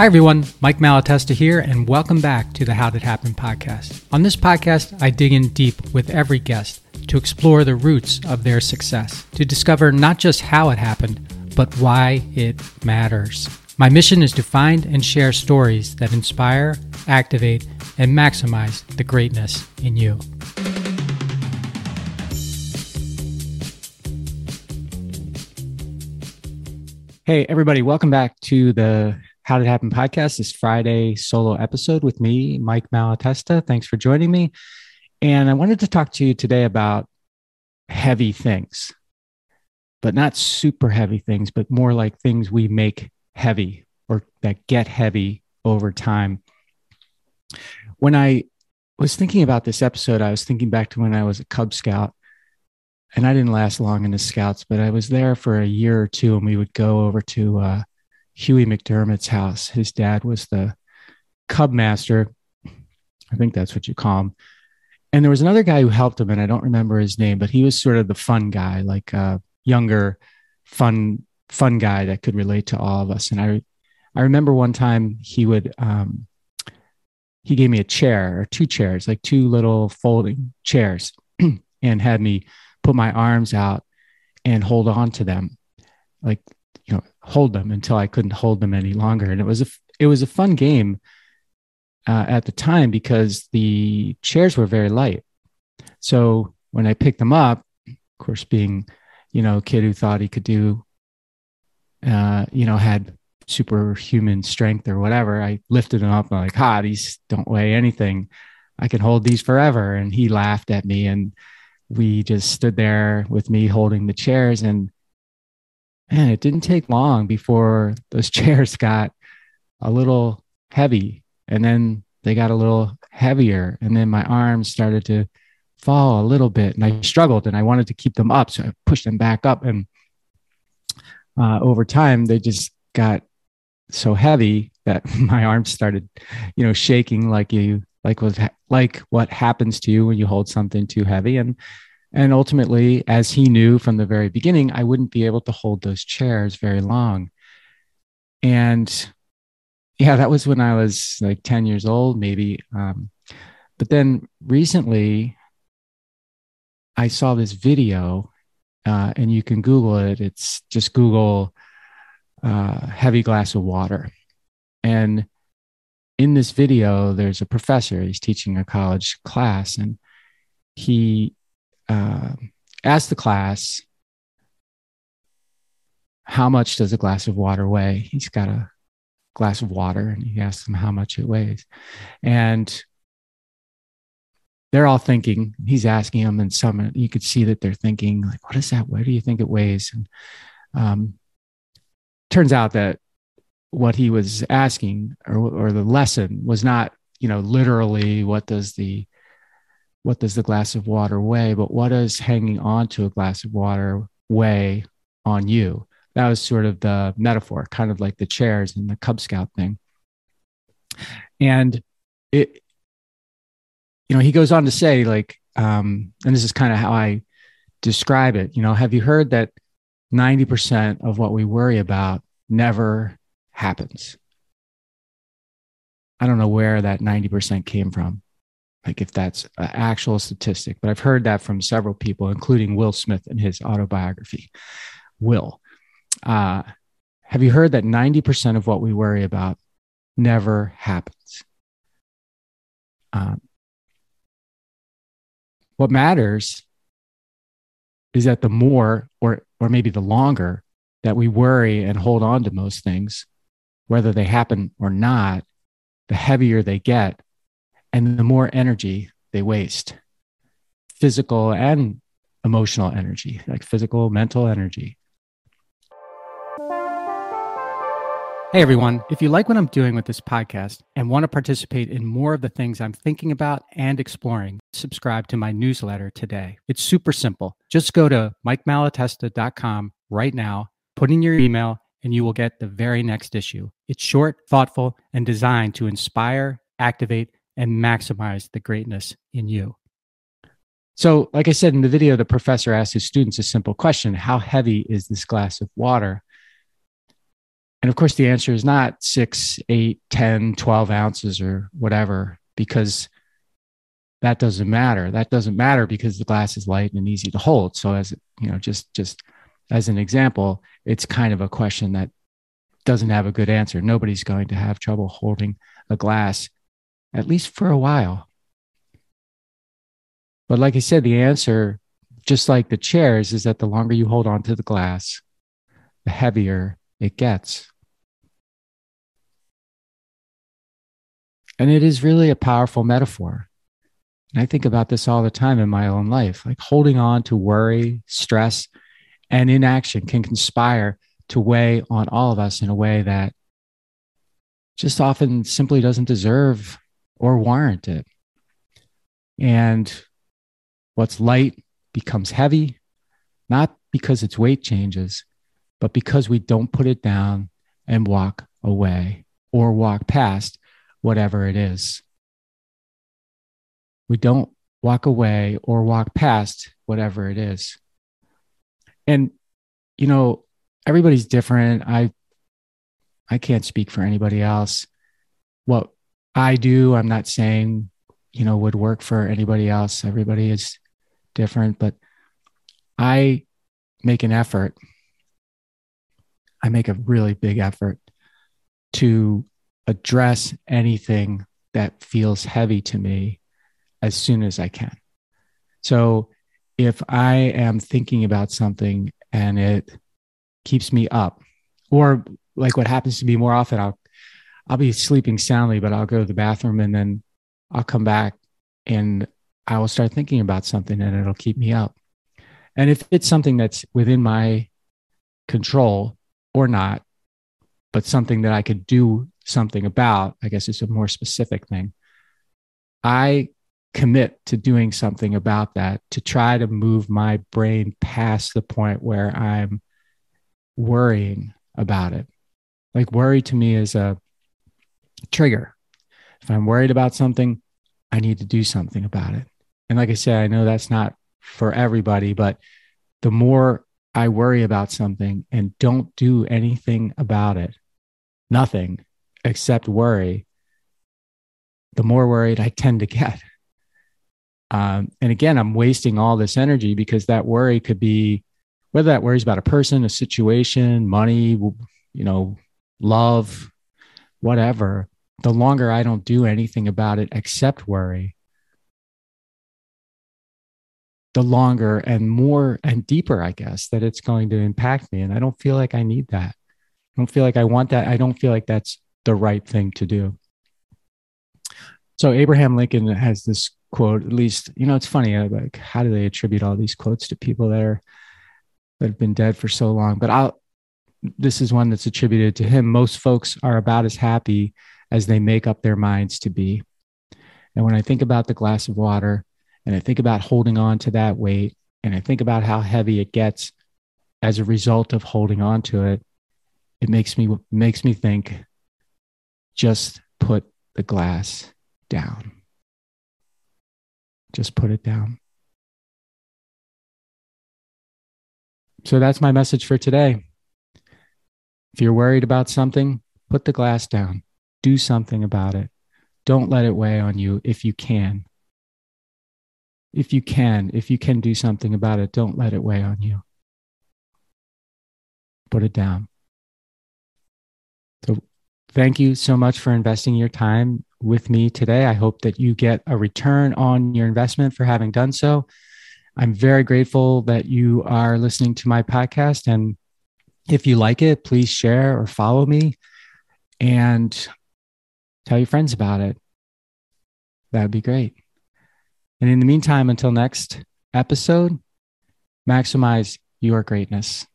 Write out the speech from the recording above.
Hi, everyone. Mike Malatesta here, and welcome back to the How Did Happen podcast. On this podcast, I dig in deep with every guest to explore the roots of their success, to discover not just how it happened, but why it matters. My mission is to find and share stories that inspire, activate, and maximize the greatness in you. Hey, everybody, welcome back to the how Did It Happen podcast, this Friday solo episode with me, Mike Malatesta. Thanks for joining me. And I wanted to talk to you today about heavy things, but not super heavy things, but more like things we make heavy or that get heavy over time. When I was thinking about this episode, I was thinking back to when I was a Cub Scout. And I didn't last long in the Scouts, but I was there for a year or two, and we would go over to uh, Huey McDermott's house. His dad was the cub master. I think that's what you call him. And there was another guy who helped him, and I don't remember his name, but he was sort of the fun guy, like a younger, fun, fun guy that could relate to all of us. And I, I remember one time he would, um, he gave me a chair or two chairs, like two little folding chairs, and had me put my arms out and hold on to them, like hold them until I couldn't hold them any longer. And it was a it was a fun game uh, at the time because the chairs were very light. So when I picked them up, of course, being you know a kid who thought he could do, uh, you know, had superhuman strength or whatever, I lifted them up and I'm like, "Ha, these don't weigh anything. I can hold these forever." And he laughed at me and we just stood there with me holding the chairs and man, it didn't take long before those chairs got a little heavy and then they got a little heavier and then my arms started to fall a little bit and I struggled and I wanted to keep them up. So I pushed them back up and uh, over time they just got so heavy that my arms started, you know, shaking like you, like was like what happens to you when you hold something too heavy. And and ultimately, as he knew from the very beginning, I wouldn't be able to hold those chairs very long. And yeah, that was when I was like 10 years old, maybe. Um, but then recently, I saw this video, uh, and you can Google it. It's just Google uh, heavy glass of water. And in this video, there's a professor, he's teaching a college class, and he uh, ask the class, how much does a glass of water weigh? He's got a glass of water and he asks them how much it weighs. And they're all thinking, he's asking them, and some you could see that they're thinking, like, what is that? Where do you think it weighs? And um, turns out that what he was asking or, or the lesson was not, you know, literally what does the what does the glass of water weigh, but what does hanging on to a glass of water weigh on you? That was sort of the metaphor, kind of like the chairs and the Cub Scout thing. And it, you know, he goes on to say, like, um, and this is kind of how I describe it. You know, have you heard that 90% of what we worry about never happens? I don't know where that 90% came from like if that's an actual statistic, but I've heard that from several people, including Will Smith in his autobiography. Will, uh, have you heard that 90% of what we worry about never happens? Um, what matters is that the more, or, or maybe the longer, that we worry and hold on to most things, whether they happen or not, the heavier they get and the more energy they waste physical and emotional energy, like physical, mental energy. Hey everyone, if you like what I'm doing with this podcast and want to participate in more of the things I'm thinking about and exploring, subscribe to my newsletter today. It's super simple. Just go to mikemalatesta.com right now, put in your email, and you will get the very next issue. It's short, thoughtful, and designed to inspire, activate, and maximize the greatness in you. So, like I said in the video, the professor asked his students a simple question How heavy is this glass of water? And of course, the answer is not six, eight, 10, 12 ounces or whatever, because that doesn't matter. That doesn't matter because the glass is light and easy to hold. So as you know, just just as an example, it's kind of a question that doesn't have a good answer. Nobody's going to have trouble holding a glass, at least for a while. But like I said, the answer, just like the chairs, is that the longer you hold on to the glass, the heavier it gets. And it is really a powerful metaphor. And I think about this all the time in my own life. Like holding on to worry, stress, and inaction can conspire to weigh on all of us in a way that just often simply doesn't deserve or warrant it. And what's light becomes heavy, not because its weight changes, but because we don't put it down and walk away or walk past whatever it is. We don't walk away or walk past whatever it is. And, you know, everybody's different. I I can't speak for anybody else. What I do, I'm not saying, you know, would work for anybody else. Everybody is different, but I make an effort. I make a really big effort to address anything that feels heavy to me as soon as I can. So if I am thinking about something and it keeps me up. Or like what happens to me more often, I'll I'll be sleeping soundly, but I'll go to the bathroom and then I'll come back and I will start thinking about something and it'll keep me up. And if it's something that's within my control or not, but something that I could do something about, I guess it's a more specific thing. I commit to doing something about that to try to move my brain past the point where I'm worrying about it. Like worry to me is a trigger. If I'm worried about something, I need to do something about it. And like I said, I know that's not for everybody, but the more I worry about something and don't do anything about it, nothing except worry, the more worried I tend to get. Um, and again, I'm wasting all this energy because that worry could be whether that worries about a person, a situation, money, you know, love, whatever, the longer I don't do anything about it except worry, the longer and more and deeper, I guess, that it's going to impact me. And I don't feel like I need that. I don't feel like I want that. I don't feel like that's the right thing to do. So Abraham Lincoln has this quote, at least, you know, it's funny, uh, like, how do they attribute all these quotes to people that are that have been dead for so long. But I'll, this is one that's attributed to him. Most folks are about as happy as they make up their minds to be. And when I think about the glass of water and I think about holding on to that weight and I think about how heavy it gets as a result of holding on to it, it makes me makes me think just put the glass down. Just put it down. So that's my message for today. If you're worried about something, put the glass down, do something about it. Don't let it weigh on you if you can. If you can, if you can do something about it, don't let it weigh on you. Put it down. So, thank you so much for investing your time with me today. I hope that you get a return on your investment for having done so. I'm very grateful that you are listening to my podcast. And if you like it, please share or follow me and tell your friends about it. That would be great. And in the meantime, until next episode, maximize your greatness.